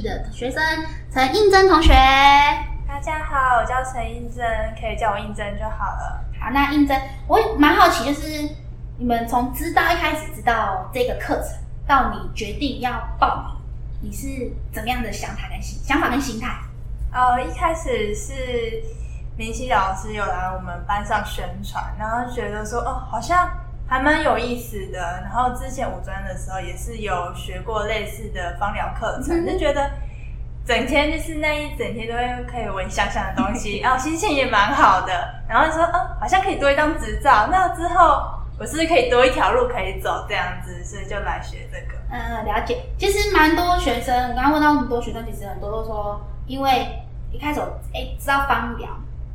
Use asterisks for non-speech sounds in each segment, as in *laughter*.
系的学生陈映真同学。大家好，我叫陈映真，可以叫我映真就好了。好，那映真，我蛮好奇，就是你们从知道一开始知道这个课程，到你决定要报名，你是怎么样的想法跟心想法跟心态？呃，一开始是明熙老师有来我们班上宣传，然后觉得说，哦，好像还蛮有意思的。然后之前五专的时候也是有学过类似的芳疗课程，嗯、就觉得整天就是那一整天都会可以闻香香的东西，*laughs* 然后心情也蛮好的。然后就说，哦，好像可以多一张执照，那之后我是不是可以多一条路可以走这样子，所以就来学这个。嗯，了解。其实蛮多学生，我刚刚问到那么多学生，其实很多都说。因为一开始哎、欸、知道芳疗，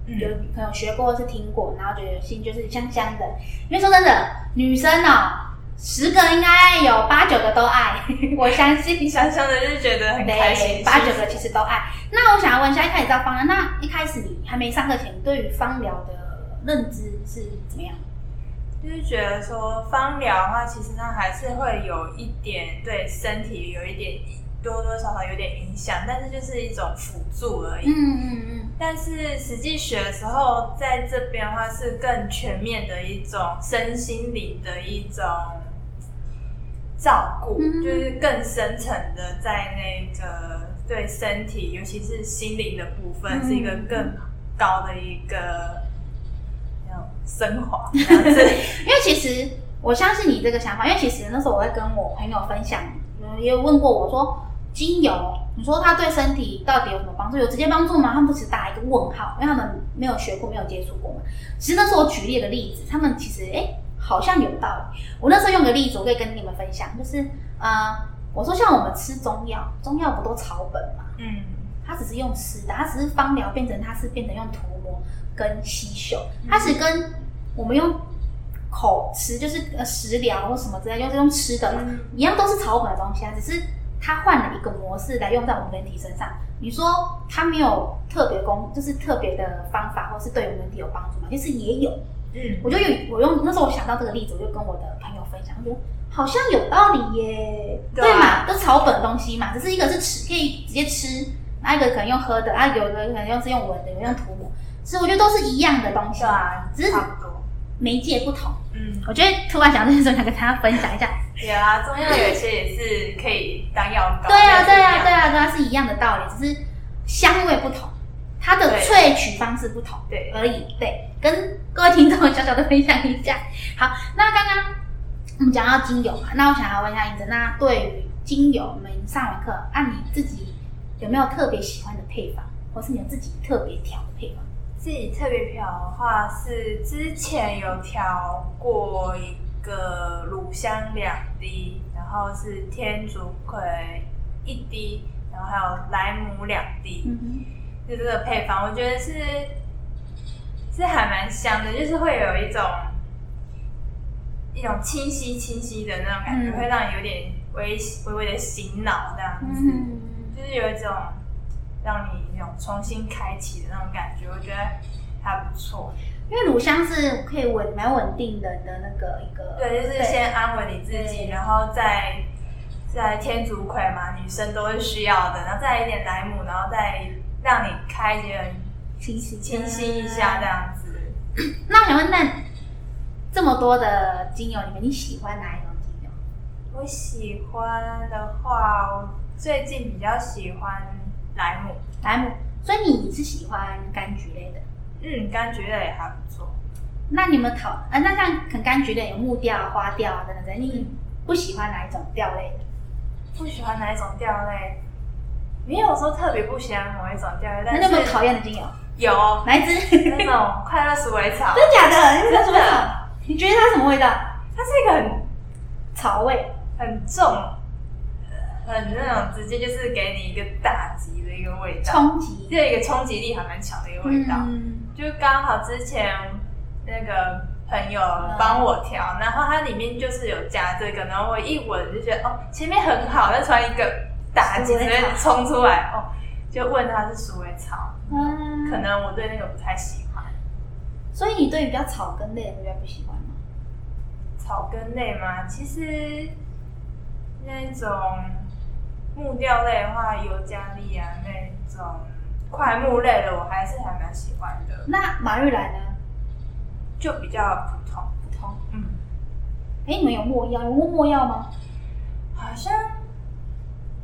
就可能学过或是听过，然后觉得心就是香香的。因为说真的，女生哦、喔，十个应该有八九个都爱，*laughs* 我相信香香的就是觉得很开心。八九个其实都爱。那我想要问一下，一开始知道芳疗，那一开始你还没上课前，对于芳疗的认知是怎么样？就是觉得说芳疗的话，其实它还是会有一点对身体有一点。多多少少有点影响，但是就是一种辅助而已。嗯嗯嗯。但是实际学的时候，在这边的话是更全面的一种身心灵的一种照顾，嗯、就是更深层的在那个对身体，尤其是心灵的部分，嗯、是一个更高的一个升华。*laughs* 因为其实我相信你这个想法，因为其实那时候我在跟我朋友分享，也有问过我说。精油，你说它对身体到底有什么帮助？有直接帮助吗？他们不是打一个问号，因为他们没有学过，没有接触过嘛。其实那是我举例的例子，他们其实哎、欸，好像有道理。我那时候用个例子，我可以跟你们分享，就是呃，我说像我们吃中药，中药不都草本嘛？嗯，它只是用吃的，它只是芳疗变成它是变成用涂抹跟吸嗅，它只跟我们用口吃，就是呃食疗或什么之类，就是用吃的嘛，嗯、一样都是草本的东西啊，只是。他换了一个模式来用在我们人体身上，你说他没有特别功，就是特别的方法，或是对我们人体有帮助吗？其实也有，嗯，我就有我用那时候我想到这个例子，我就跟我的朋友分享，我觉得好像有道理耶，对，嘛，都草本东西嘛，只是一个是吃，可以直接吃，那一个可能用喝的，啊，有的可能用是用闻的，有的用涂抹，其实我觉得都是一样的东西，对啊，只是媒介不同。嗯，我觉得突然想到这时候想跟大家分享一下。有啊，中药有些也是可以当药膏。对啊，对啊，对啊，对啊，是一样的道理，只是香味不同，它的萃取方式不同，对而已。对，跟 *laughs* 各位听众小小的分享一下。好，那刚刚我们讲到精油嘛，那我想要问一下英子，那对于精油，我们上完课，按、啊、你自己有没有特别喜欢的配方，或是你自己特别调的配方？自己特别调的话，是之前有调过一个乳香两滴，然后是天竺葵一滴，然后还有莱姆两滴，嗯、就这个配方，我觉得是是还蛮香的，就是会有一种一种清晰清晰的那种感觉，嗯、会让你有点微微微的醒脑这样子，嗯、就是有一种。让你那种重新开启的那种感觉，我觉得还不错。因为乳香是可以稳蛮稳定的的那个一个，对，就是先安稳你自己，然后再再天竺葵嘛，女生都是需要的，然后再一点莱姆，然后再让你开点清新清新一下这样子。那我想问，那这么多的精油里面，你喜欢哪一种精油？我喜欢的话，我最近比较喜欢。莱姆，莱姆，所以你是喜欢柑橘类的？嗯，柑橘类也还不错。那你们讨啊？那像很柑橘类有木调、花调啊等等，你不喜欢哪一种调类的？不喜欢哪一种调类？没有说特别不喜欢某一种调类，但是那有没有讨厌的精油？有，哪一支？那种快乐鼠尾草。*laughs* 真的假的？真的？你觉得它什么味道？它是一个很草味，很重。很那种直接就是给你一个打击的一个味道，冲击，这一个冲击力还蛮强的一个味道。嗯、就刚好之前那个朋友帮我调，嗯、然后它里面就是有加这个，然后我一闻就觉得哦，前面很好，再穿一个打击直接冲出来哦，就问他是鼠尾草，嗯，可能我对那个不太喜欢。所以你对比较草根类的比较不喜欢吗？草根类吗，其实那种木调类的话，尤加利啊那种桧木类的，我还是还蛮喜欢的。那马玉兰呢？就比较普通，普通。嗯。哎、欸，你们有没药？有摸没药吗？好像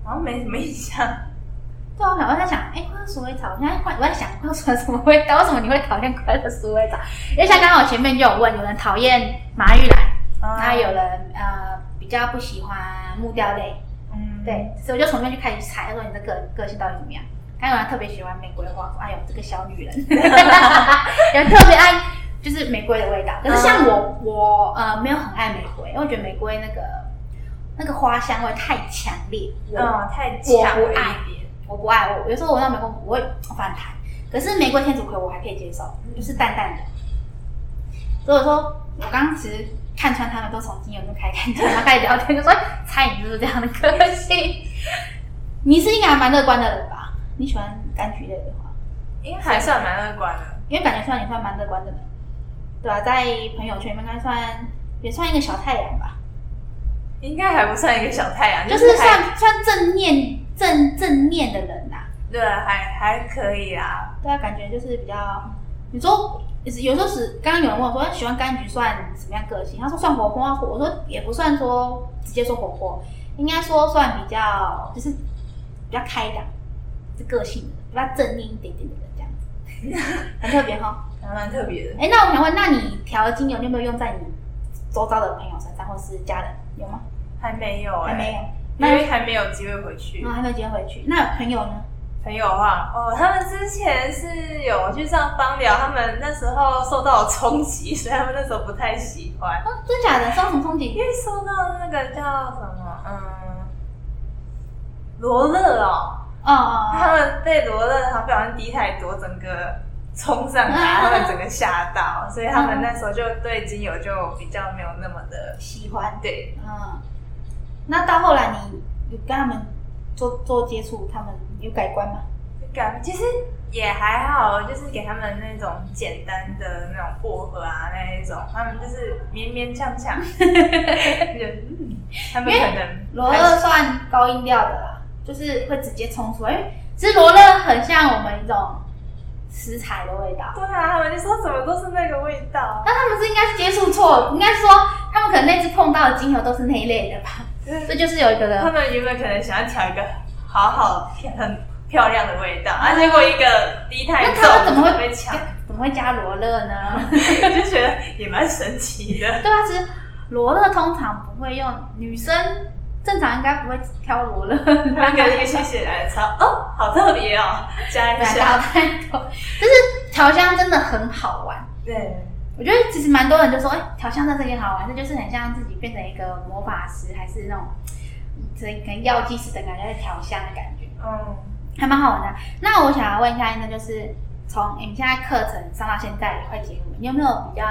好像没什么印象。*laughs* 对啊，我在想，哎、欸，快乐鼠尾草，我现在快我在想，快乐鼠尾草什么味道？为什么你会讨厌快乐鼠尾草？*laughs* 因为像刚刚我前面就有问，有人讨厌马玉兰，然后有人呃比较不喜欢木雕类，嗯，对，所以我就从那边就开始猜，说你的个个性到底怎么样？刚刚有人特别喜欢玫瑰花，哎呦，这个小女人，*laughs* 有人特别爱就是玫瑰的味道。可是像我，我呃没有很爱玫瑰，因为我觉得玫瑰那个那个花香味太强烈，嗯，太强烈。我不爱我，有时候闻到玫瑰我会反弹，可是玫瑰天竺葵我还可以接受，就是淡淡的。所以说，我刚刚其实看穿他们都从精油就开始看，然后开始聊天，就说猜你是不是这样的个性？你是应该还蛮乐观的人吧？你喜欢柑橘类的话，应该还算蛮乐观的，因为感觉算你算蛮乐观的人，对啊，在朋友圈里面应该算也算一个小太阳吧？应该还不算一个小太阳，就是算算正面。正正面的人呐、啊，对，还还可以啊。对啊，感觉就是比较，你说有时候是刚刚有人问我说喜欢柑橘算什么样个性？他说算活泼啊，我说也不算说直接说活泼，应该说算比较就是比较开朗，是个性的，比较正面一点点的人这样子，*laughs* 很特别哈，还蛮特别的。哎、欸，那我想问，那你调的精油你有没有用在你周遭的朋友身上或是家人有吗？还没有、欸，还没有。因为还没有机会回去，哦，还没有机会回去。那朋友呢？朋友的话，哦，他们之前是有去上芳疗，他们那时候受到了冲击，*laughs* 所以他们那时候不太喜欢。哦，真假的？受什么冲击？因为受到那个叫什么，嗯，罗勒哦，哦哦，他们被罗勒他不小心滴太多，整个冲上来，*laughs* 他们整个吓到，所以他们那时候就对精油就比较没有那么的喜欢。对，嗯。那到后来，你有跟他们做做接触，他们有改观吗？改，其实也还好，就是给他们那种简单的那种薄荷啊，那一种，他们就是勉勉强强。*laughs* 他们可能罗勒算高音调的啦，就是会直接冲出来。因为其实罗勒很像我们一种食材的味道。对啊，他们就说怎么都是那个味道。那他们是应该是接触错，应该是说他们可能那次碰到的精油都是那一类的吧。这就是有一个人，他们原本可能想要调一个好好很漂亮的味道，啊，结果一个低太重，那他们怎么会被抢？怎么会加罗勒呢？*laughs* 就觉得也蛮神奇的。对啊，其实罗勒通常不会用，女生正常应该不会挑罗勒。那个一个心血来潮，哦，好特别哦，加一下。太多，就是调香真的很好玩。对。我觉得其实蛮多人就说，哎、欸，调香这个好玩，这就是很像自己变成一个魔法师，还是那种，这可能药剂师的感觉，在调香的感觉，嗯，还蛮好玩的。那我想要问一下，那就是从你们现在课程上到现在快结束，你有没有比较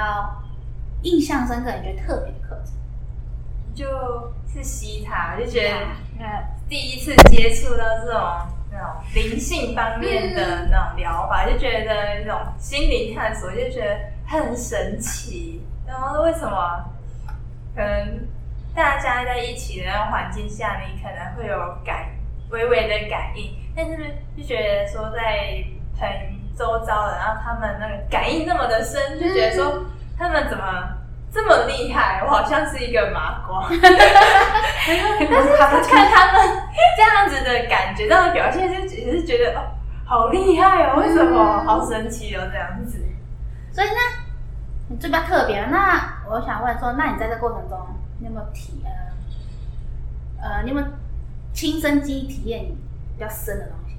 印象深刻、你觉得特别的课程？就是西塔，我就觉得，嗯，第一次接触到这种那种灵性方面的那种疗法，就觉得那种心灵探索，就觉得。很神奇，然后为什么？可能大家在一起的那种环境下，你可能会有感微微的感应，但是就觉得说在很周遭的，然后他们那个感应那么的深，就觉得说他们怎么这么厉害？我好像是一个麻瓜，*laughs* 但是看他们这样子的感觉，这样的表现，就只是觉得哦，好厉害哦，为什么？好神奇哦，这样子。所以呢，你最比较特别。那我想问说，那你在这过程中，你有没有体呃呃，你有没有亲身经历体验比较深的东西？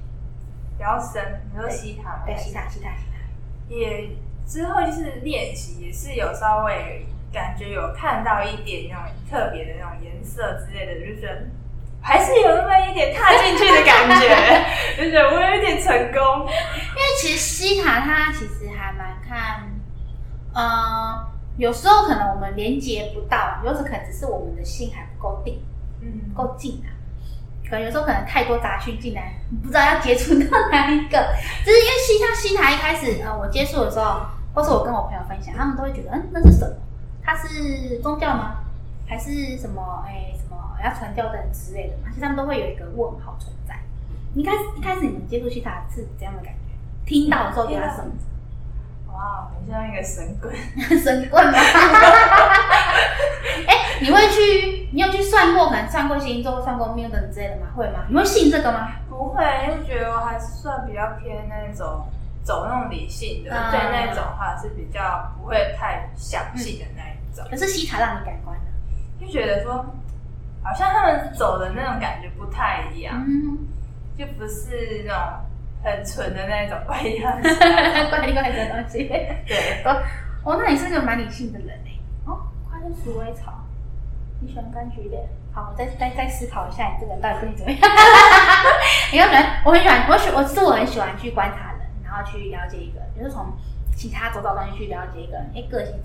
比较深，你说西塔？对，西塔，西塔，西塔。也之后就是练习，也是有稍微感觉有看到一点那种特别的那种颜色之类的，就觉得还是有那么一点踏进去的感觉，*laughs* 就觉得我有一点成功。因为其实西塔它其实还蛮看。嗯，有时候可能我们连接不到，有时候可能只是我们的心还不够定，嗯，不够静啊。可能有时候可能太多杂讯进来，你不知道要接触到哪一个。就是因为西像西塔一开始，呃，我接触的时候，或是我跟我朋友分享，他们都会觉得，嗯，那是什么？它是宗教吗？还是什么哎什么要传教的之类的嘛，其实他们都会有一个问号存在。你开始一开始你们接触西塔是怎样的感觉？听到的时候觉得什么？哇，很像一个神棍，*laughs* 神棍吗？*laughs* 哎、欸，你会去？你有去算过？可能算过星座、算过命等之类的吗？会吗？你会信这个吗？不会，因为觉得我还是算比较偏那种走那种理性的，嗯、对那种话是比较不会太详细的那一种。可是西塔让你改观的，就觉得说好像他们走的那种感觉不太一样，嗯、就不是那种。很纯的那种怪样子，*laughs* 怪怪的东西。对，*laughs* 哦，那你是个蛮理性的人哎。哦，花生鼠尾草，你喜欢柑橘类？好，我再再再思考一下，你这个人到底跟你怎么样？*laughs* 你要喜欢，我很喜欢，我喜我是我很喜欢去观察人，然后去了解一个人，就是从其他周遭东西去了解一个人，哎，个性？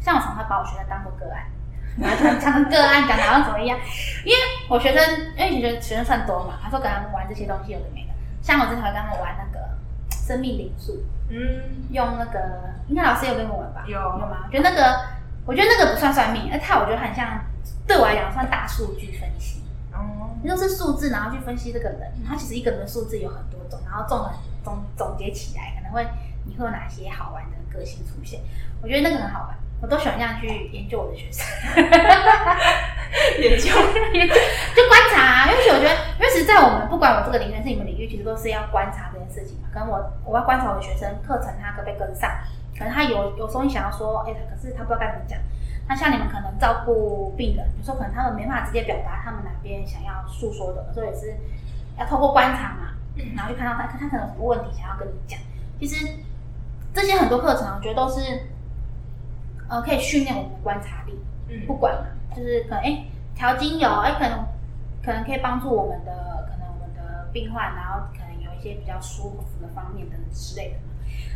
像我常常把我学生当做个案，*laughs* 然后常常个案讲好像怎么样？因为我学生，因为你觉得学生算多嘛，他说跟他们玩这些东西有的没的。像我之前跟他们玩那个生命灵数，嗯，用那个应该老师有跟我玩吧？有有吗？我觉得那个，我觉得那个不算算命，而它我觉得很像，对我来讲算大数据分析。哦，那就是数字，然后去分析这个人，他其实一个人的数字有很多种，然后综合总总结起来，可能会你会有哪些好玩的个性出现？我觉得那个很好玩。我都喜欢这样去研究我的学生，研究 *laughs* 研究就观察啊，因为我觉得，因为其实在我们不管我这个领域是你们领域，其实都是要观察这件事情嘛。可能我我要观察我的学生课程，他可不可以跟上？可能他有有时候你想要说，哎、欸，可是他不知道该怎么讲。那像你们可能照顾病人，有时候可能他们没办法直接表达他们哪边想要诉说的，所以也是要透过观察嘛，然后就看到他他可能有什么问题想要跟你讲。其实这些很多课程，我觉得都是。呃，可以训练我们的观察力，嗯，不管嘛，就是可能哎，调精油，哎，可能可能可以帮助我们的，可能我们的病患，然后可能有一些比较舒服的方面等等之类的。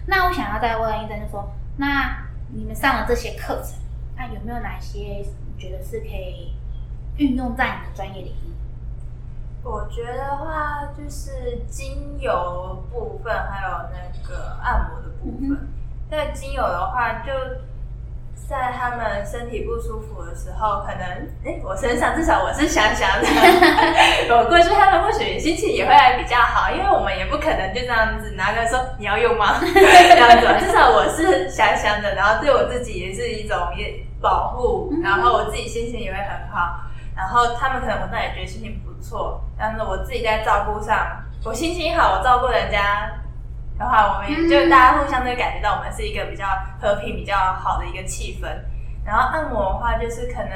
那我想要再问一下，就是说，那你们上了这些课程，那有没有哪些你觉得是可以运用在你的专业领域？我觉得的话，就是精油部分，还有那个按摩的部分。在、嗯、精油的话，就在他们身体不舒服的时候，可能哎，我身上至少我是香香的，*laughs* 我过去他们或许心情也会还比较好，因为我们也不可能就这样子拿个说你要用吗？*laughs* 这样子，至少我是香香的，然后对我自己也是一种也保护，然后我自己心情也会很好，然后他们可能闻到也觉得心情不错，但是我自己在照顾上，我心情好，我照顾人家。的话，我们也就大家互相都感觉到我们是一个比较和平、比较好的一个气氛。然后按摩的话，就是可能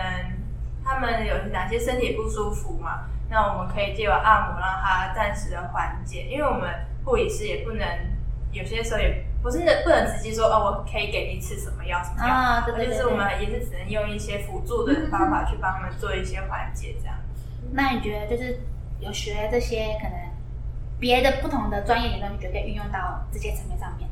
他们有哪些身体不舒服嘛，那我们可以借由按摩让他暂时的缓解。因为我们护理师也不能有些时候也不是不能直接说哦，我可以给你吃什么药什么药啊，对对对，就是我们也是只能用一些辅助的方法去帮他们做一些缓解这样。那你觉得就是有学这些可能？别的不同的专业理论，你觉得可以运用到这些层面上面？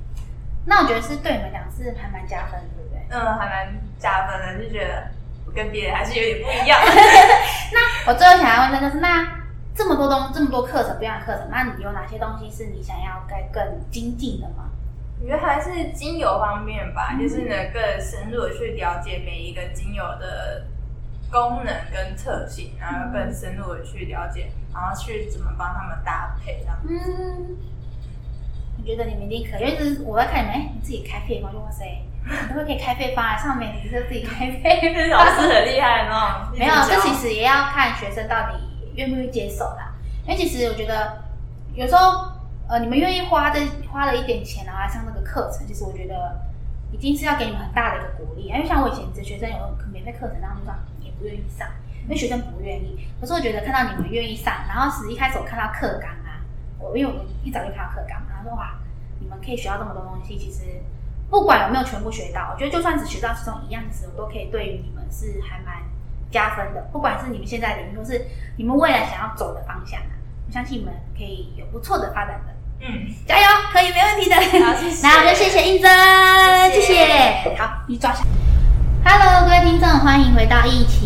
那我觉得是对你们讲是还蛮加分的，对不对？嗯，还蛮加分的，就觉得我跟别人还是有点不一样。*laughs* *laughs* 那我最后想要问的就是，那这么多东这么多课程不一样的课程，那你有哪些东西是你想要该更精进的吗？我觉得还是精油方面吧，嗯、就是能更深入的去了解每一个精油的。功能跟特性，然后更深入的去了解，嗯、然后去怎么帮他们搭配这样。嗯，我觉得你们一定可以，因为是我在看你们，哎，你自己开配方，哇塞，你都会可以开配方啊，上面你是自己开配，老师很厉害哦。没有，这其实也要看学生到底愿不愿意接受啦。因为其实我觉得有时候，呃，你们愿意花的花了一点钱，然后来上那个课程，其实我觉得一定是要给你们很大的一个鼓励。因为像我以前的学生有免费课程，然后就上。不愿意上，因为学生不愿意。可是我觉得看到你们愿意上，然后是一开始我看到课纲啊，我因为我一早就看到课纲，然后说哇，你们可以学到这么多东西。其实不管有没有全部学到，我觉得就算只学到其中一样的时候，都可以对于你们是还蛮加分的。不管是你们现在的，或是你们未来想要走的方向啊，我相信你们可以有不错的发展的。嗯，加油，可以没问题的。好，谢谢。那我就谢谢英珍，谢谢。好，你抓下。Hello，各位听众，欢迎回到一起来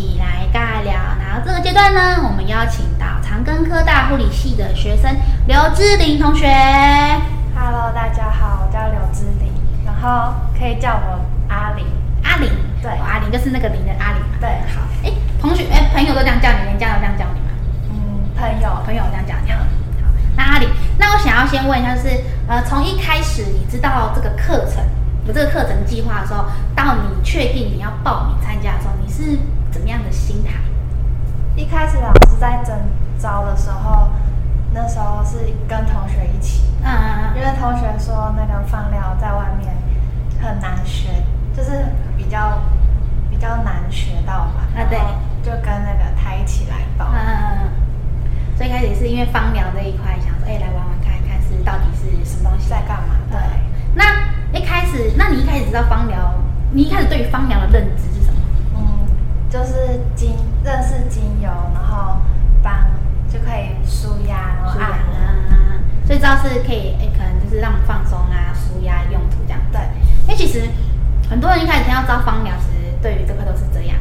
尬聊。然后这个阶段呢，我们邀请到长庚科大护理系的学生刘志玲同学。Hello，大家好，我叫刘志玲，然后可以叫我阿玲。阿玲，对，阿玲就是那个玲的阿玲。对，好。哎，同学哎，朋友都这样叫你，人家都这样叫你吗？嗯，朋友朋友这样讲，这样。好，那阿玲，那我想要先问一下，就是呃，从一开始你知道这个课程有这个课程计划的时候，到你确定你要报名参加的时候，你是怎么样的心态？一开始老师在征招的时候，那时候是跟同学一起，嗯嗯嗯，因为同学说那个放疗在外面很难学，就是比较。比较难学到嘛，啊对，就跟那个他一起来报，嗯嗯嗯，所以开始也是因为芳疗这一块，想说哎来玩玩看看是到底是什么东西在干嘛？对，那一开始，那你一开始知道芳疗，你一开始对于芳疗的认知就是精认识精油，然后帮就可以舒压，然后按摩，啊，所以知道是可以哎，可能就是让放松啊，舒压用途这样。对，因为其实很多人一开始听到招芳疗时。对于这块都是这样，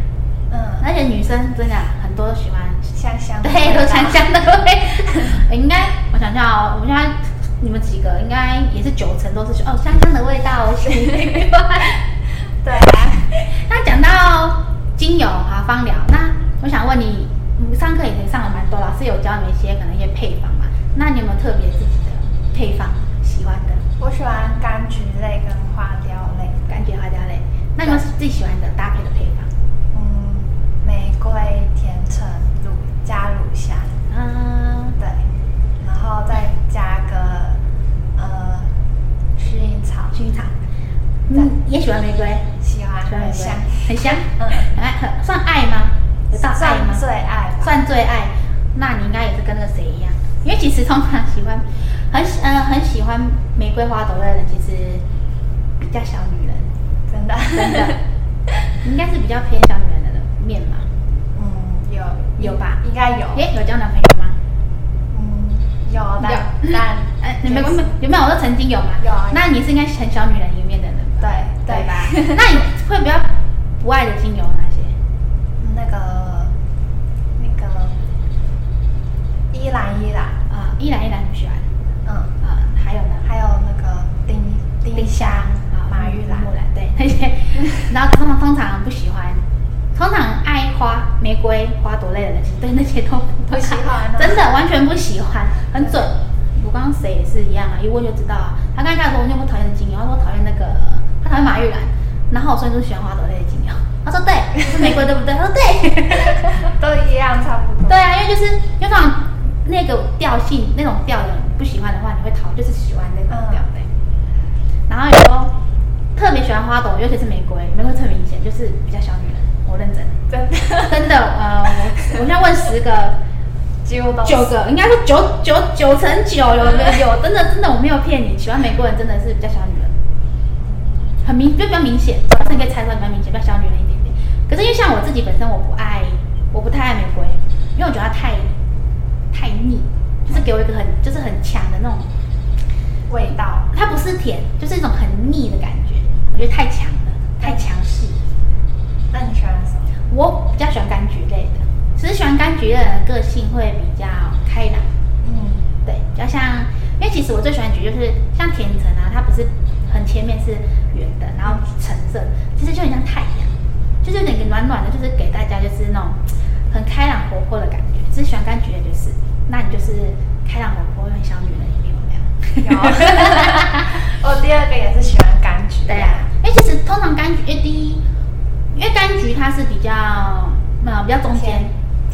嗯，而且女生真的很多都喜欢香香，对，都香香的味。*laughs* 应该我想想哦，我们家你们几个应该也是九成都是哦香香的味道，喜欢。对啊，*laughs* 那讲到精油和芳疗，那我想问你，上课已经上了蛮多，老师有教你们一些可能一些配方嘛？那你有没有特别自己的配方喜欢的？我喜欢通常喜欢很呃很喜欢玫瑰花朵的人，其实比较小女人。真的，真的，*laughs* 应该是比较偏小女人的面嘛。嗯，有有吧？应该有。诶，有交男朋友吗？嗯，有的。但 *laughs* *laughs* 哎，你们有没有？有没有？我说曾经有嘛。有啊。那你是应该很小女人一面的人。对对吧？那你会比较不爱的精油哪些？那个那个依兰依兰啊，依兰依兰很喜欢。嗯呃，还有呢？还有那个丁丁香啊，马玉兰。对那些，然后他们通常不喜欢，通常爱花、玫瑰花朵类的人，对那些都不喜欢，*laughs* 真的完全不喜欢，很准。我刚刚谁也是一样啊，一问就知道啊。他刚开始说我就不讨厌的精油，他说讨厌那个，他讨厌马玉兰，然后我说你就喜欢花朵类的精油，他说对，是玫瑰对不对？他说对，*laughs* 都一样差不多。对啊，因为就是因为通常那个调性那种调的不喜欢的话，你会讨，就是喜欢那种调的。然后有时候。特别喜欢花朵，尤其是玫瑰，玫瑰特别明显，就是比较小女人。我认真，真的真的，呃，我我现在问十个，*laughs* 九九个，应该说九九九成九有没有？有，真的真的，我没有骗你。喜欢玫瑰人真的是比较小女人，很明就比较明显，但是你可以猜出来比较明显，比较小女人一点点。可是因为像我自己本身，我不爱，我不太爱玫瑰，因为我觉得它太太腻，就是给我一个很就是很强的那种味道。它不是甜，就是一种很腻的感觉。我觉得太强了，太强势。那你喜欢什么？我比较喜欢柑橘类的，其实喜欢柑橘的人个性会比较开朗。嗯，对，比较像，因为其实我最喜欢橘就是像甜橙啊，它不是很前面是圆的，然后橙色，其实就很像太阳，就是有点暖暖的，就是给大家就是那种很开朗活泼的感觉。只是喜欢柑橘的就是，那你就是开朗活泼、很小女人一面，有没有？有。我 *laughs* 第二个也是喜欢柑橘。对啊。哎，其实通常柑橘，因为第一，因为柑橘它是比较，呃，比较中间，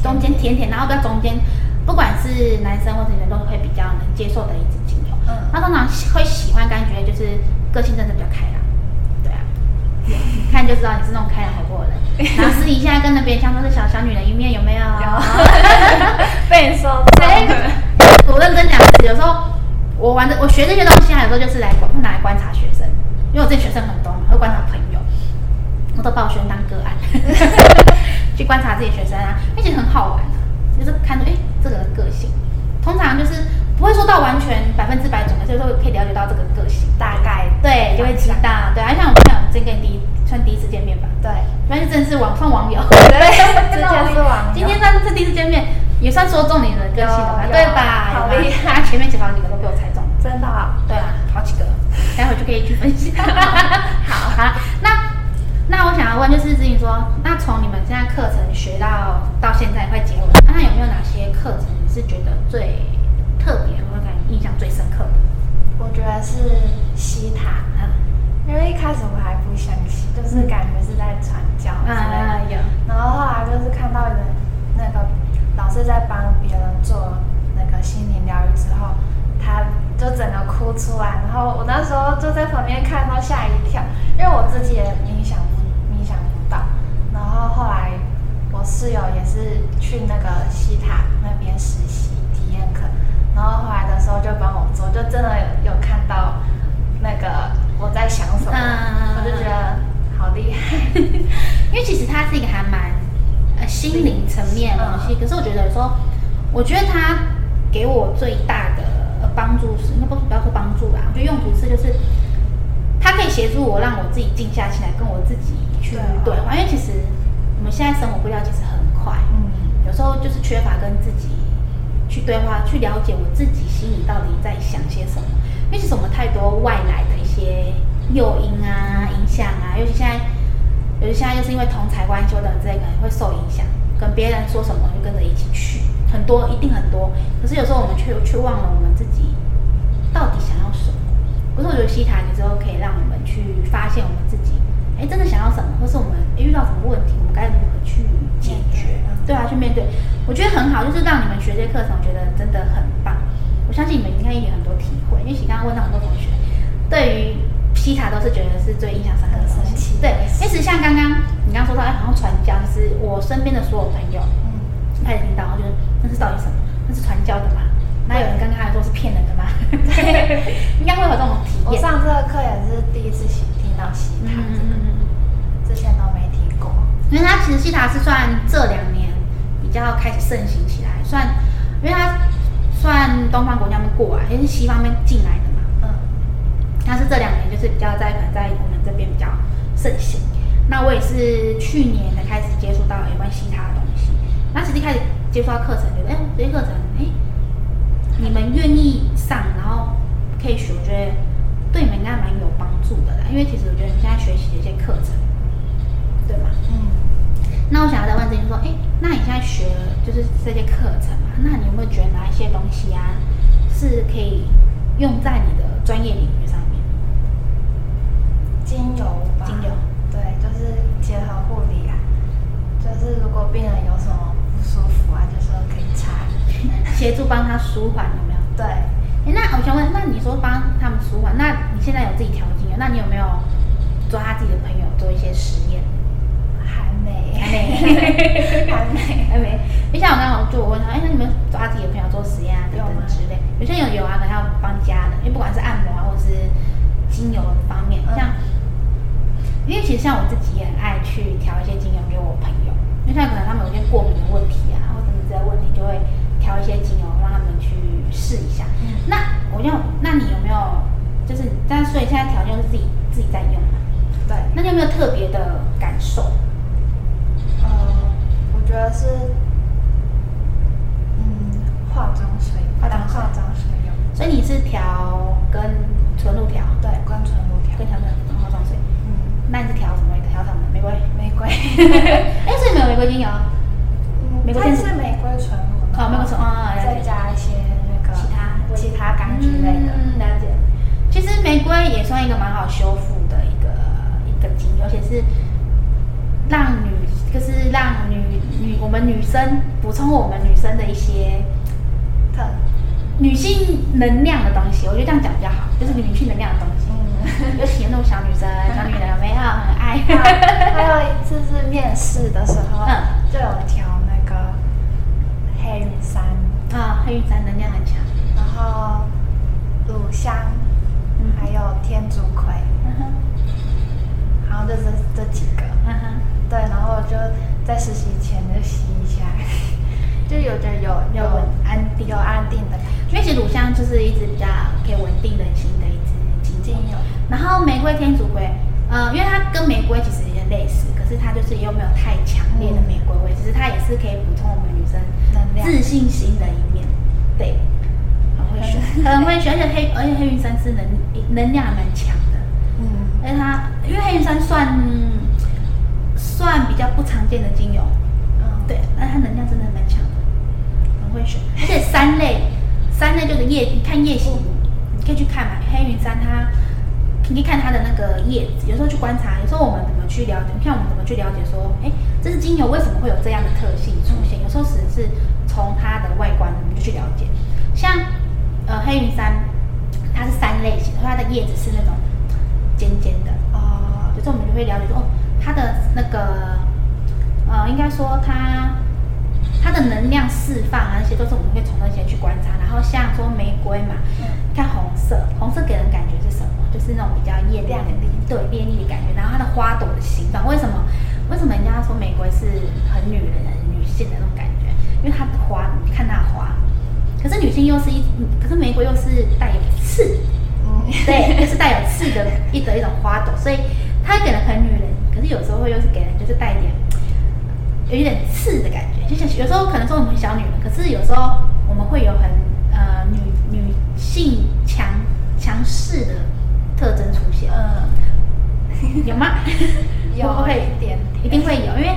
中间甜甜，然后比较中间，不管是男生或者女生都会比较能接受的一支精油。嗯，那通常会喜欢柑橘，就是个性真的比较开朗。就知道你是那种开朗活泼的人。然后私底下跟那边像都是小小女人一面，有没有？有。*laughs* 被你说对，我认真讲，有时候我玩的，我学这些东西啊，有时候就是来观，拿来观察学生。因为我这学生很多嘛，会观察朋友，我都把我学生当个案，*laughs* 去观察自己学生啊，而且很好玩啊，就是看出哎这个人个性，通常就是不会说到完全百分之百准的，所以说可以了解到这个个性，大概对就会知道，对，啊像我们俩今天跟你第一算第一次见面吧，对，反正真的是网上网友，*laughs* 对，真的是网友，今天算是第一次见面，也算说中你的个性了，对吧？好厉害，他前面几条你们都被我猜中，真的，对啊，好几个。待会就可以去分析。好，*laughs* 好，那那我想要问，就是至于你说，那从你们现在课程学到到现在快结尾，那有没有哪些课程你是觉得最特别或者感觉印象最深刻的？我觉得是西塔，嗯，因为一开始我还不相信，就是感觉是在传教之类的，啊有，然后后来就是看到人那个老师在帮别人做那个心灵疗愈之后，他就整个哭出来，然后我那时候就在旁边看到吓一跳，因为我自己也冥想冥想不到，然后后来我室友也是去那个西塔那边实习体验课。然后后来的时候就帮我做，就真的有有看到那个我在想什么，嗯、我就觉得好厉害。因为其实它是一个还蛮呃心灵层面的东西，嗯、可是我觉得说，我觉得它给我最大的呃帮助是，应该不不要说帮助啦，我觉得用途是就是它可以协助我，让我自己静下心来，跟我自己去对话。因为其实我们现在生活步调其实很快，嗯，有时候就是缺乏跟自己。去对话，去了解我自己心里到底在想些什么。因为其实我们太多外来的一些诱因啊、影响啊，尤其现在，尤其现在就是因为同财关系等之类可能会受影响，跟别人说什么就跟着一起去，很多一定很多。可是有时候我们却却忘了我们自己到底想要什么。可是我觉得西塔有时候可以让我们去发现我们自己，哎，真的想要什么，或是我们遇到什么问题，我们该如何去解决？对啊，去面对。我觉得很好，就是让你们学这些课程，我觉得真的很棒。我相信你们应该也有很多体会，因为你刚刚问到很多同学，对于西塔都是觉得是最印象深刻的东西。对，因为像刚刚你刚刚说到，哎，好像传教，就是我身边的所有朋友，嗯，开始听到，我觉得那是到底什么？那是传教的吗？那有人刚刚还说是骗人的吗？对，*laughs* 应该会有这种体验。我上这个课也是第一次听到西塔，嗯嗯嗯，之前都没听过。因为它其实西塔是算这两年。比较开始盛行起来，算，因为它算东方国家们过来，也是西方面进来的但是这两年就是比较在可能在我们这边比较盛行。那我也是去年才开始接触到有关西塔的东西。那实际开始接触到课程，觉得哎，这些课程哎，你们愿意上，然后可以学，我觉得对你们应该蛮有帮助的啦。因为其实我觉得你现在学习的一些课程，对吗？嗯。那我想要再问，就是说，哎，那你现在学就是这些课程嘛？那你有没有觉得哪一些东西啊，是可以用在你的专业领域上面？精油吧，精油，对，就是结合护理啊，就是如果病人有什么不舒服啊，就是可以擦，*laughs* 协助帮他舒缓，有没有？对。哎，那我想问，那你说帮他们舒缓，那你现在有自己调精油，那你有没有抓自己的朋友做一些实验？还没，还没，*laughs* 还没，还没。就像我刚刚就我问他，哎，那你们抓自己的朋友做实验啊，等等之类。有些有有啊，可能要帮家人，因为不管是按摩啊，或者是精油方面，像，因为其实像我自己也很爱去调一些精油给我朋友，因为像可能他们有些过敏的问题啊，或者是这些问题，就会调一些精油让他们去试一下。嗯那我就，那你有没有，就是，但所以现在调就是自己自己在用嘛？对。那你有没有特别的感受？我觉得是，嗯，化妆水，化妆化妆水用。所以你是调跟纯露调？对，跟纯露调，跟调跟化妆水。嗯，那你是调什么？调什么？玫瑰？玫瑰。哎，所以没有玫瑰精油？嗯，玫瑰是玫瑰纯露。哦，玫瑰纯啊，再加一些那个其他其他柑橘类的。嗯，了解。其实玫瑰也算一个蛮好修复的一个一个精油，而且是让女，就是让女。女我们女生补充我们女生的一些特女性能量的东西，我觉得这样讲比较好，就是女性能量的东西。嗯，尤其那种小女生、小女人有没有很爱？*laughs* 还有一次是面试的时候，嗯，就有调那个黑云山啊，黑云山能量很强。然后乳香，嗯，还有天竺葵，然后就是这几个，对，然后就。在实习前就吸一下，*laughs* 就有觉得有有稳安定。有安定的感觉。因为其实乳香就是一直比较可以稳定人心精油。然后玫瑰、天竺葵，呃，因为它跟玫瑰其实也类似，可是它就是又没有太强烈的玫瑰味，其实它也是可以补充我们女生能量、自信心的一面。对，很会选，*laughs* 很会选，而且黑而且黑云杉是能能量蛮强的。嗯，而且它因为黑云杉算算比较不。常见的精油。嗯，对，那它能量真的蛮强的，很会选。而且三类，三类就是夜，你看叶型，你可以去看嘛。黑云杉它，你可以看它的那个叶子，有时候去观察，有时候我们怎么去了解？你看我们怎么去了解说，哎，这支精油为什么会有这样的特性出现？有时候只是从它的外观，我们就去了解。像呃黑云杉，它是三类型，它的叶子是那种尖尖的哦，有时候我们就会了解说，哦，它的那个呃，应该说它它的能量释放啊，那些都是我们会从那些去观察。然后像说玫瑰嘛，嗯，看红色，红色给人感觉是什么？就是那种比较艳亮的，对，艳丽的感觉。然后它的花朵的形状，为什么？为什么人家说玫瑰是很女人、女性的那种感觉？因为它的花，你看它的花。可是女性又是一，可是玫瑰又是带有刺，嗯，对，又是带有刺的一的一种花朵，所以它给人很女人，可是有时候会又是给人就是带一点有一点刺的感觉，就像有时候可能说我们小女人，可是有时候我们会有很呃女女性强强势的特征出现，嗯，*laughs* 有吗？有 *laughs* 会一点，一定会有，因为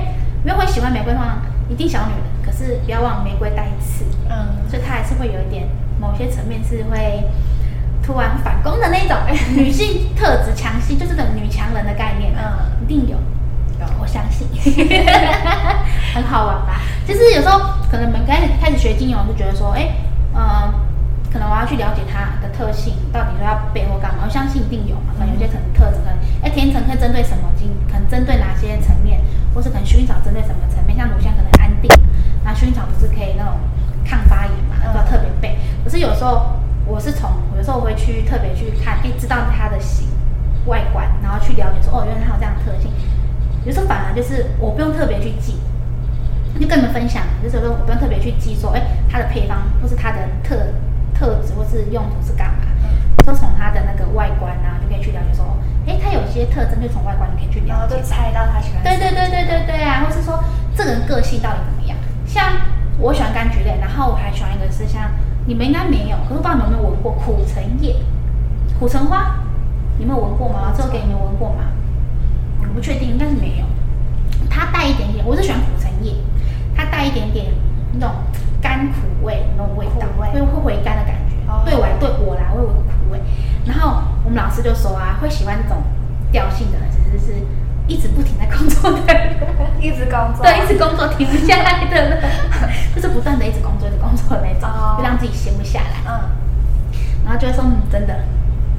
因为会喜欢玫瑰的话，一定小女人。可是不要忘玫瑰带刺，嗯，所以它还是会有一点某些层面是会突然反攻的那种女性特质强性，就是这种女强人的概念，嗯，一定有，有，我相信，很好玩吧？就是有时候可能我们开始开始学精油，就觉得说，哎，嗯，可能我要去了解它的特性，到底说要背后干嘛？我相信一定有嘛，可能有些可能特质，可能哎甜橙可以针对什么精，可能针对哪些层面，或是可能薰衣草针对什么层面，像乳香可能安定。那薰衣草不是可以那种抗发炎嘛？要特别背。可是有时候我是从有时候我会去特别去看，哎，知道它的形外观，然后去了解说，哦，原来它有这样的特性。有时候反而就是我不用特别去记，就跟你们分享，就是说我不用特别去记说，哎，它的配方或是它的特特质或是用途是干嘛？就从它的那个外观啊，就可以去了解说，哎，它有一些特征，就从外观你可以去了解，就猜到它喜欢。对对对对对对啊，或是说这个人个性到底怎么样？像我喜欢柑橘类，然后我还喜欢一个是像你们应该没有，可是不知道你们有没有闻过苦橙叶、苦橙花，你们有闻过吗？之后给你们闻过吗？确定，应该是没有。它带一点点，我是喜欢苦橙叶，它带一点点那种甘苦味那种味道，会会回甘的感觉。对我来对我来会有苦味。然后我们老师就说啊，会喜欢这种调性的人，其实是一直不停在工作的。*laughs* 一直工作，对，一直工作停不下来的，*laughs* 就是不断的一直工作，一直工作的那种，就让自己闲不下来。嗯，然后就会说，嗯，真的，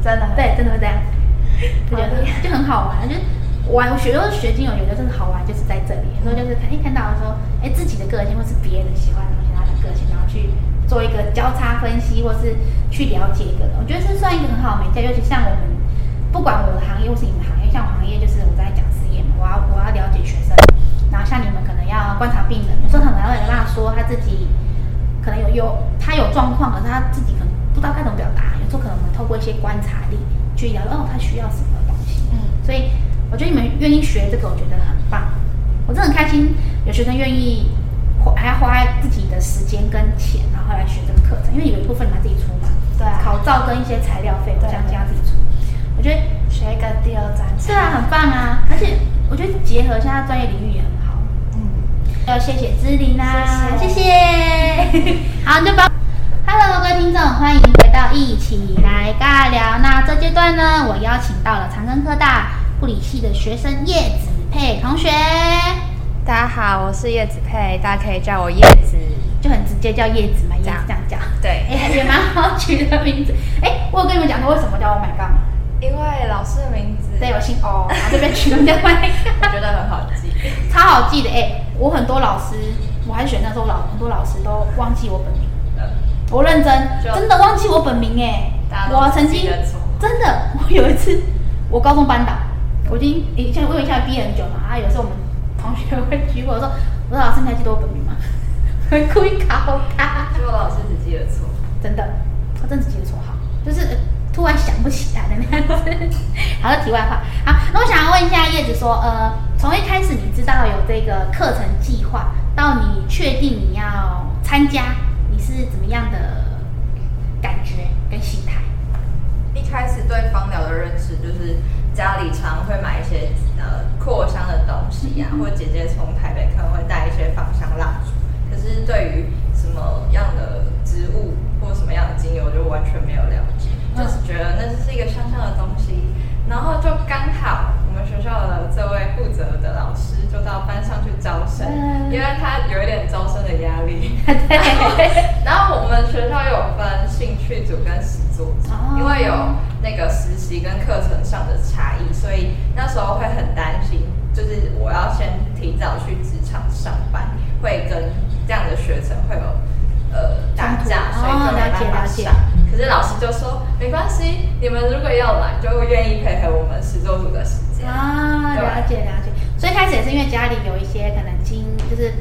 真的，对，真的会这样，就觉得就很好玩，就是玩学都学精油，觉得真的好玩，就是在这里。有时候就是看，一，看到说，哎，自己的个性或是别人喜欢的东西，他的个性，然后去做一个交叉分析，或是去了解一个人，我觉得是算一个很好的媒介。尤其像我们，不管我的行业或是你们行业，像我行业就是我在讲实验嘛，我要我要了解学生。然后像你们可能要观察病人，有时候可能要跟他说他自己可能有有他有状况，可是他自己可能不知道该怎么表达。有时候可能我们透过一些观察力去聊，哦，他需要什么东西。嗯，所以我觉得你们愿意学这个，我觉得很棒。我真的很开心，有学生愿意花还要花自己的时间跟钱，然后来学这个课程，因为有一部分你们自己出嘛。对啊。考照跟一些材料费，我相信要自己出。我觉得学一个第二张。是啊，很棒啊！而且我觉得结合现在专业领域也很好。嗯。要谢谢芝琳啦，谢谢，谢谢 *laughs* 好，就把 Hello 各位听众，欢迎回到一起来尬聊。那这阶段呢，我邀请到了长庚科大护理系的学生叶子佩同学。大家好，我是叶子佩，大家可以叫我叶子，就很直接叫叶子嘛，这样这样叫。对，*laughs* 哎，也蛮好取的名字。*laughs* 哎，我有跟你们讲过为什么叫 Oh my God 吗？因为老师的名字对，我姓欧，*laughs* 然后这边取名叫 Oh my God，我觉得很好记，超好记的哎。我很多老师，我还选那时候老很多老师都忘记我本名，我认真，真的忘记我本名哎。我曾经真的，我有一次我高中班导，我已经以前我以前毕业很久嘛，啊，有时候我们同学会聚会，我说我说老师你还记得我本名吗？会故意考他，结果老师只记得错，真的，他真的只记得错，好，就是突然想不起来的那样子。好的，题外话，好，那我想要问一下叶子说，呃。从一开始你知道有这个课程计划，到你确定你要参加，你是怎么样的感觉跟心态？一开始对芳疗的认识就是家里常会买一些呃扩香的东西，呀啊，或者姐姐从台北可能会带一些芳香蜡烛，可是对于什么样的植物或什么样的精油，就完全没有了解，就是觉得那是一个香香的东西。然后就刚好我们学校的这位负责的老师就到班上去招生，因为他有一点招生的压力。*laughs* *laughs* 然后我们学校有分兴趣组跟实作组，因为有那个实习跟课程上的差异，所以那时候会很担心，就是我要先提早去职场上班，会跟这样的学生会有呃打架，所以就没办法上。可是老师就说没关系，你们如果要来，就愿意配合我们实作组的时间。啊。了解了解，所以开始也是因为家里有一些可能精，就是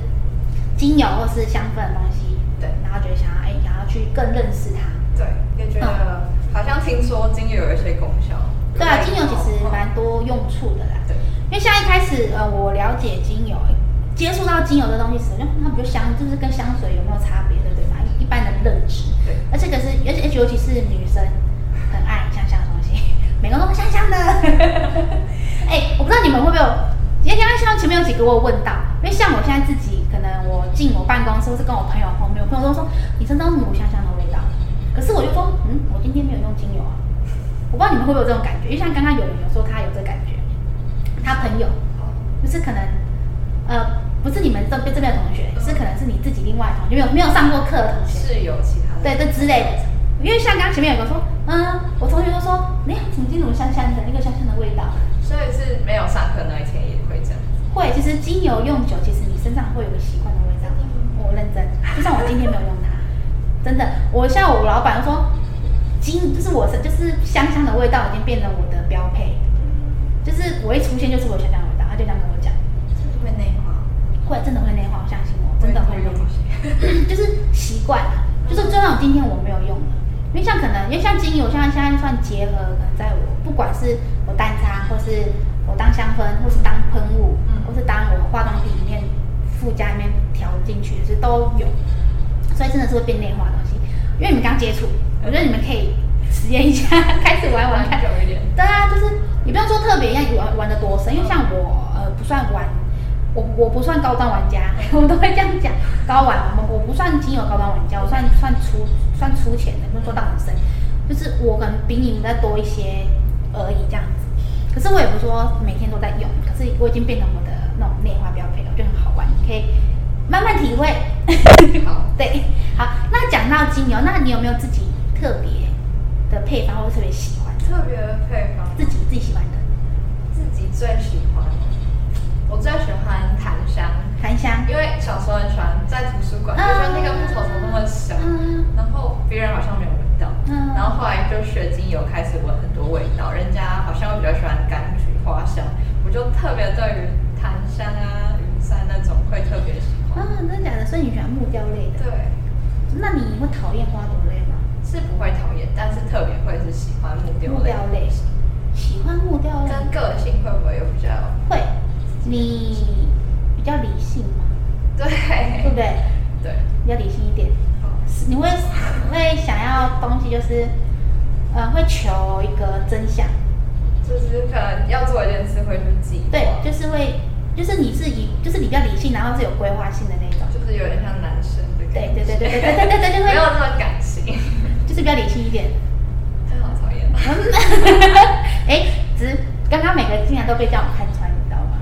精油或是香氛的东西，对，然后觉得想要哎，想要去更认识它，对，也觉得、嗯、好像听说精油有一些功效。对啊，精油其实蛮多用处的啦。对，因为像一开始呃，我了解精油，接触到精油的东西时，就它比较香，就是跟香水有没有差别，对不对嘛？一般的认知。对，而且可是，而且尤其是女生很爱香香的东西，*laughs* 每个人都香香的。*laughs* 哎、欸，我不知道你们会不会有，因为刚刚像前面有几个我有问到，因为像我现在自己，可能我进我办公室或是跟我朋友后面，我朋友都说你身上有股香香的味道，可是我就说，嗯，我今天没有用精油啊。我不知道你们会不会有这种感觉，因为像刚刚有人有说他有这感觉，他朋友就是可能呃。不是你们这边这边的同学，是可能是你自己另外的同学，没有没有上过课的同学，是有其他的，对，这之类的。因为像刚刚前面有个说，嗯，我同学都说，哎，怎么今天香香的，那个香香的味道。所以是没有上课那一天也会这样。会，其实精油用久，其实你身上会有个习惯的味道。我认真，就像我今天没有用它，真的，我像我老板说，精就是我是就是香香的味道已经变成我的标配，就是我一出现就是我香香的味道，他就这样跟我讲。会内化，会真的会内化，我相信我，真的会内化，就是习惯了，就是就算我今天我没有用了，因为像可能，因为像精油，像现在算结合，可能在我不管是我单擦，或是我当香氛，或是当喷雾，嗯。或是当我化妆品里面附加里面调进去，其实都有，所以真的是会变内化的东西。因为你们刚接触，我觉得你们可以实验一下，*laughs* 开始玩玩看。久一点。对啊，就是你不用说特别要玩玩的多深，因为像我呃不算玩。我我不算高端玩家，*laughs* 我们都会这样讲。高玩，我们我不算精油高端玩家，我算算粗算粗浅的，不用说到很深。就是我可能比你们再多一些而已，这样子。可是我也不是说每天都在用，可是我已经变成我的那种内化标配了，我觉得很好玩，你可以慢慢体会。*laughs* 好，对，好。那讲到精油，那你有没有自己特别的配方，或者特别喜欢？特别的配方，自己自己喜欢的，自己最喜欢。我最喜欢檀香，檀香，因为小时候很喜欢在图书馆，就觉得那个木头怎么那么香，然后别人好像没有闻到，然后后来就学精油，开始闻很多味道，人家好像会比较喜欢柑橘花香，我就特别对于檀香啊、云杉那种会特别喜欢。啊，真的假的？所以你喜欢木雕类的？对。那你会讨厌花朵类吗？是不会讨厌，但是特别会是喜欢木雕类。木雕类，喜欢木雕类。跟个性会不会有比较？会。你比较理性吗？对，对不对？对，比较理性一点。你会会想要东西，就是呃，会求一个真相，就是可能要做一件事会去记。对，就是会，就是你是以，就是你比较理性，然后是有规划性的那种，就是有点像男生。对对对对对对对对对，就会没有那么感性，就是比较理性一点。真好讨厌。哎，只是刚刚每个竟然都被这样看穿。你知道吗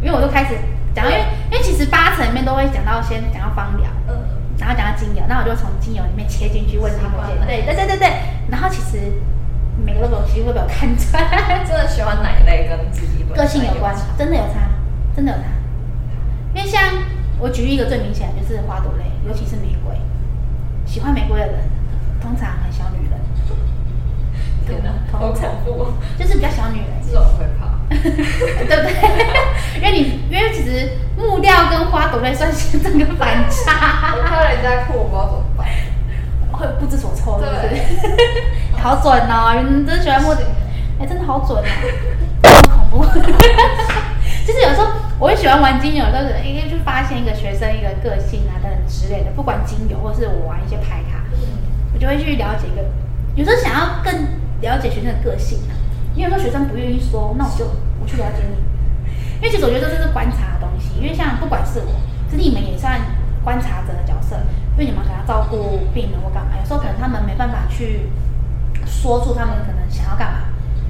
因为我就开始讲，因为因为其实八成里面都会讲到先讲到芳疗，嗯，然后讲到精油，那我就从精油里面切进去问他们，对对对对对，然后其实每个都有机会被我看穿，真的喜欢哪一类跟自己个性有关，真的有差，真的有差。因为像我举一个最明显的就是花朵类，尤其是玫瑰，喜欢玫瑰的人通常很小女人，天哪，好恐怖，就是比较小女人，这种会怕。*laughs* 对不对？*laughs* 因为你因为其实木料跟花朵类算是整个反差。我看到人家哭，我不知道怎么办，会不知所措，是不是？*laughs* 好准哦，人真喜欢木的，哎，真的好准哦，好恐怖。就是有时候我很喜欢玩精油，都是因为就发现一个学生一个个性啊等等之类的，不管精油或是我玩一些牌卡，我就会去了解一个，有时候想要更了解学生的个性啊。因为有时候学生不愿意说，那我就我去了解你。因为其实我觉得这是观察的东西，因为像不管是我，其实你们也算观察者的角色，因为你们可能要照顾病人或干嘛，有时候可能他们没办法去说出他们可能想要干嘛，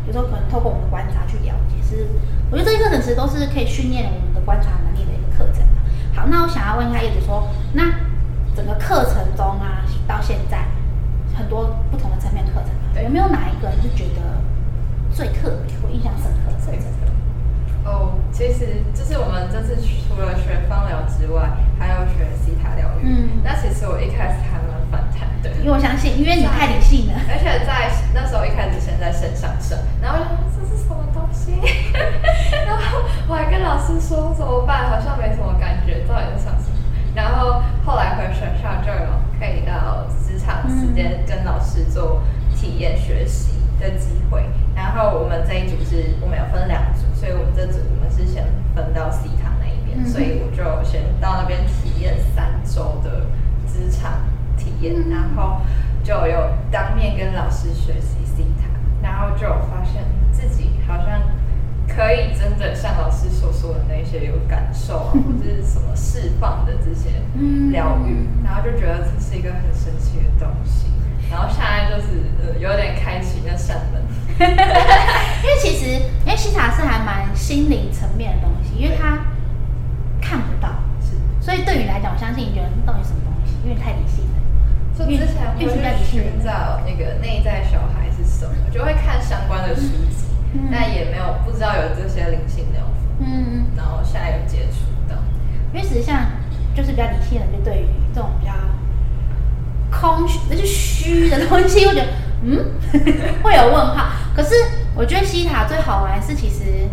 有时候可能透过我们的观察去了解，是我觉得这些课程其实都是可以训练我们的观察能力的一个课程。好，那我想要问一下叶子说，那整个课程中啊，到现在很多不同的层面课程，有没有哪一个你是觉得最特别或印象深刻的？哦，其实就是我们这次除了学芳疗之外，还有学西塔疗愈。嗯，那其实我一开始还蛮反弹的，因为我相信，因为你太理性了，而且在那时候一开始先在身上上，然后这什么东西？*laughs* 然后我还跟老师说怎么办？好像没什么感觉，到底在想什么？然后后来回学校就有可以到职场时间跟老师做体验学习的机会。然后我们这一组是我们有分两组。所以我们这组我们是先分到西塔那一边，嗯、所以我就先到那边体验三周的职场体验，嗯、然后就有当面跟老师学习西塔，然后就发现自己好像可以真的像老师所说的那些有感受啊，或者是什么释放的这些疗愈，嗯、然后就觉得这是一个很神奇的东西，然后现在就是呃有点开启那扇门。*laughs* 因为其实，因为西塔是还蛮心灵层面的东西，因为它看不到，是，所以对于你来讲，我相信你觉得到底什么东西？因为太理性了。所以之前会去寻找那个内在小孩是什么，就会看相关的书籍，嗯、但也没有不知道有这些灵性疗法。嗯嗯。然后现在有接触到，因为实际上就是比较理性的，就对于这种比较空虚、那就虚的东西，我觉得嗯 *laughs* 会有问号。可是我觉得西塔最好玩的是，其实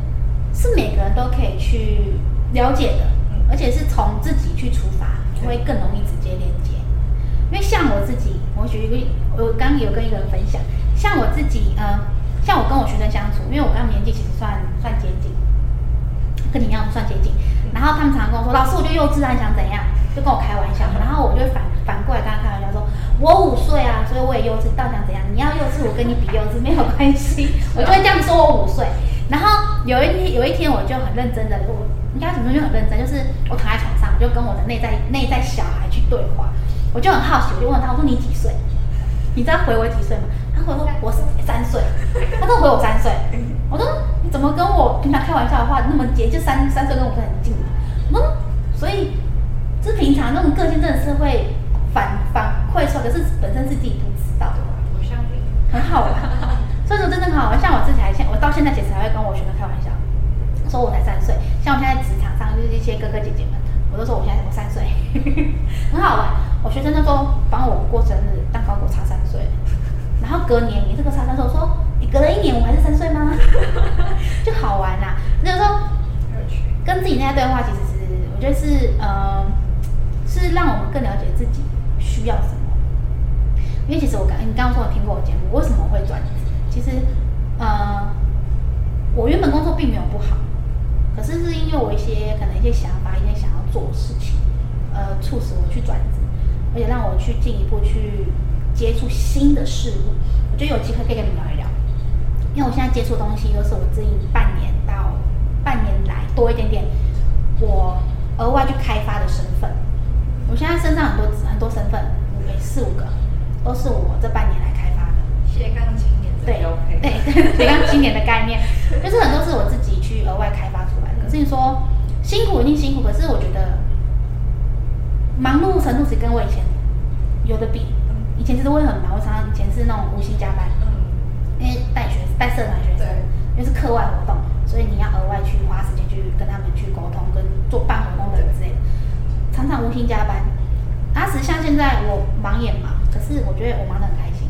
是每个人都可以去了解的，而且是从自己去出发，你会更容易直接连接。因为像我自己，我举一个，我刚有跟一个人分享，像我自己，呃，像我跟我学生相处，因为我跟他们年纪其实算算接近，跟你一样算接近。然后他们常常跟我说：“老师，我就幼稚啊，你想怎样？”就跟我开玩笑。然后我就反反过来跟他开玩笑说。我五岁啊，所以我也幼稚。到底想怎样？你要幼稚，我跟你比幼稚没有关系。*laughs* 我就会这样说，我五岁。然后有一天，有一天我就很认真的，我应该怎么说就很认真，就是我躺在床上，我就跟我的内在内在小孩去对话。我就很好奇，我就问他，我说你几岁？你知道回我几岁吗？他回我说我是三岁。他说回我三岁。我说你怎么跟我平常开玩笑的话那么接？就三三岁跟我很近。嗯，所以是平常那种个性真的是会。反反馈出来，可是本身是自己不知道的。我相信很好玩，*laughs* 所以说真的很好玩。像我自己还现，我到现在其实还会跟我学生开玩笑，说我才三岁。像我现在职场上就是一些哥哥姐姐们，我都说我现在我三岁，*laughs* 很好玩。我学生那时候帮我过生日，蛋糕给我插三岁，然后隔年你这个差三岁，我说你隔了一年我还是三岁吗？*laughs* 就好玩呐、啊。就是说跟自己那些对话，其实是我觉得是呃，是让我们更了解自己。需要什么？因为其实我刚你刚刚说我听过我节目，为什么会转职？其实，呃，我原本工作并没有不好，可是是因为我一些可能一些想法，一些想要做的事情，呃，促使我去转职，而且让我去进一步去接触新的事物。我觉得有机会可以跟你聊一聊，因为我现在接触的东西都是我自己半年到半年来多一点点，我额外去开发的身份。我现在身上很多很多身份，五个四五个，都是我这半年来开发的。斜杠青年，对对，斜杠青年的概念，就是很多是我自己去额外开发出来的。可是你说辛苦一定辛苦，可是我觉得忙碌程度是跟我以前有的比。以前其实我也很忙，我常常以前是那种无薪加班，带社团学生，因为是课外活动，所以你要额外去花时间去跟他们去沟通，跟做办活动的之类的。常常无心加班，当时像现在我忙也忙，可是我觉得我忙得很开心，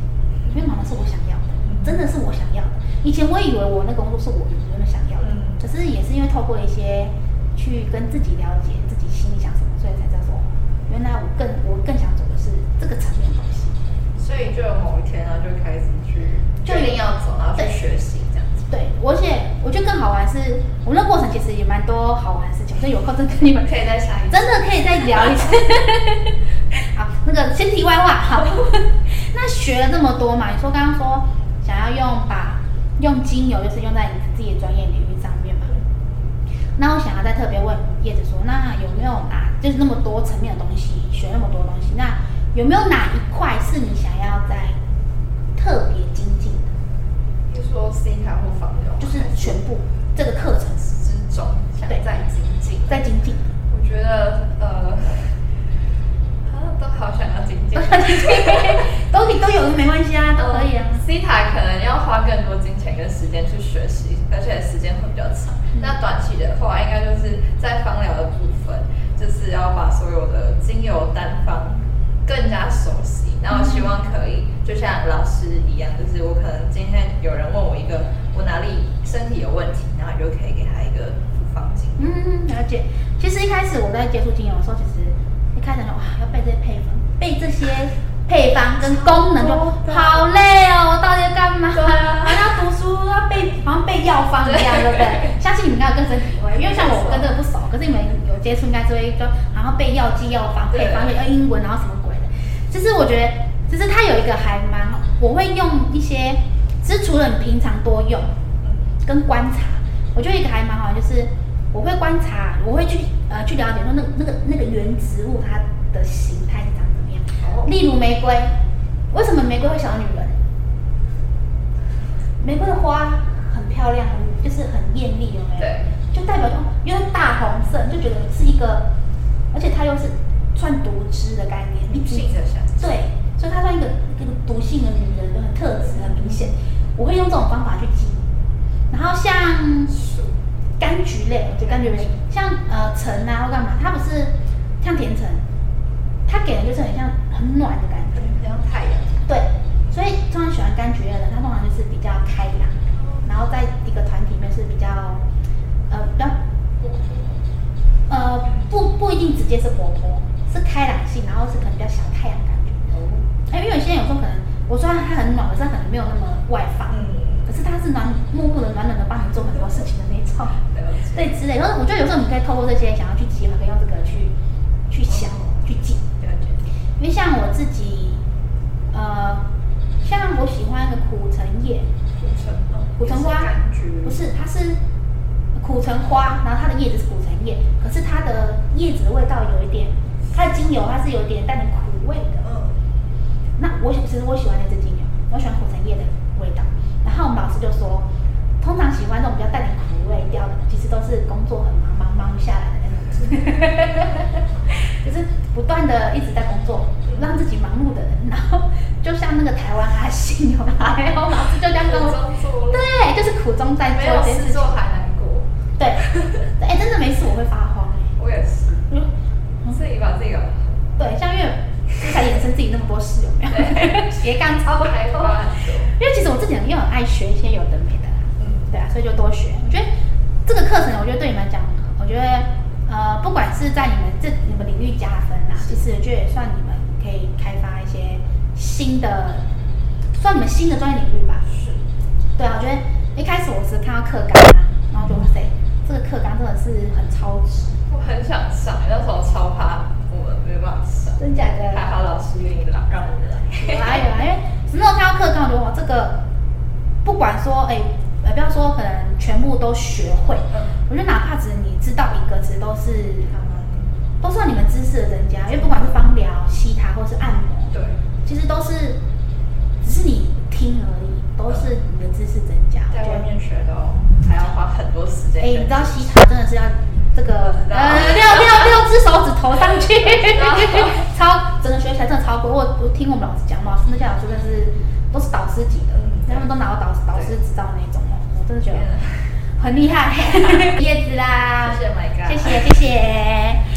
因为忙的是我想要的，真的是我想要的。以前我以为我那个工作是我原本想要的，可是也是因为透过一些去跟自己了解自己心里想什么，所以才知道说，原来我更我更想走的是这个层面的东西。所以就有某一天呢，就开始去决定要走，然后去学习这样子。对，而且我觉得更好玩是，我们的过程其实也蛮多好玩的事情，所以有空真跟你们可以再下一次，真的可以再聊一次。*laughs* 好，那个先题外话，好。*laughs* 那学了这么多嘛，你说刚刚说想要用把用精油，就是用在你自己的专业领域上面嘛。那我想要再特别问叶子说，那有没有哪就是那么多层面的东西，学那么多东西，那有没有哪一块是平常多用，跟观察，我觉得一个还蛮好，就是。我会观察，我会去呃去了解说那那个那个原植物它的形态是长怎么样。Oh. 例如玫瑰，为什么玫瑰会想到女人？玫瑰的花很漂亮，很就是很艳丽，有没有？对。就代表说，因为大红色，就觉得是一个，而且它又是算毒汁的概念，女性的象征。对，所以它算一个一个毒性的女人，就很特质很明显。我会用这种方法去记。然后像。柑橘类，我觉得感觉像呃橙啊或干嘛，它不是像甜橙，它给人就是很像很暖的感觉，像太阳。对，所以通常喜欢柑橘类的人，他通常就是比较开朗，然后在一个团体里面是比较呃比较呃不不一定直接是活泼，是开朗性，然后是可能比较小太阳感觉。哦。哎，因为有些人有时候可能我说他很暖，可是他可能没有那么外放。嗯。可是他是暖默默的暖暖的帮你做很多事情的那种。对，之类，然后我觉得有时候你可以透过这些想要去记，可以用这个去去想、去记。对对。因为像我自己，呃，像我喜欢的苦橙叶，苦橙，苦橙花，不是，它是苦橙花，然后它的叶子是苦橙叶，可是它的叶子的味道有一点，它的精油它是有点带点苦味的。嗯。那我其实我喜欢那支精油，我喜欢苦橙叶的味道。然后我们老师就说，通常喜欢那种比较带点苦。味调的，其实都是工作很忙，忙忙不下来的那种，就是不断的一直在工作，让自己忙碌的人。然后就像那个台湾阿信，老师就这样跟我说，对，就是苦中在做，没有事做还难过。对，哎，真的没事我会发慌。我也是，嗯，自己把自己搞。对，像因为才衍生自己那么多事，有没有？斜杠超开花，因为其实我自己又很爱学一些有的没的。嗯对啊，所以就多学。我觉得这个课程，我觉得对你们讲，我觉得呃，不管是在你们这你们领域加分啦，其实我觉得也算你们可以开发一些新的，算你们新的专业领域吧。是。对啊，我觉得一开始我是看到课纲啊，然后就哇塞，这个课纲真的是很超值。我很想上，那时候超怕我们没办法上。真假的？还好老师愿意让让我们来。有啊有啊，因为什么时候看到课纲，我觉得哇，这个不管说哎。呃，不要说可能全部都学会，嗯，我觉得哪怕只你知道一个，其实都是，都算你们知识的增加。因为不管是芳疗、吸塔或是按摩，对，其实都是，只是你听而已，都是你的知识增加。在外面学的哦，还要花很多时间。哎，你知道西塔真的是要这个呃六六六只手指头上去，超整个学起来真的超贵。我我听我们老师讲嘛，那些老师真的是都是导师级的，他们都拿到导导师执照那种。真的觉得很厉害，*laughs* 叶子啦，谢谢，谢谢，谢谢。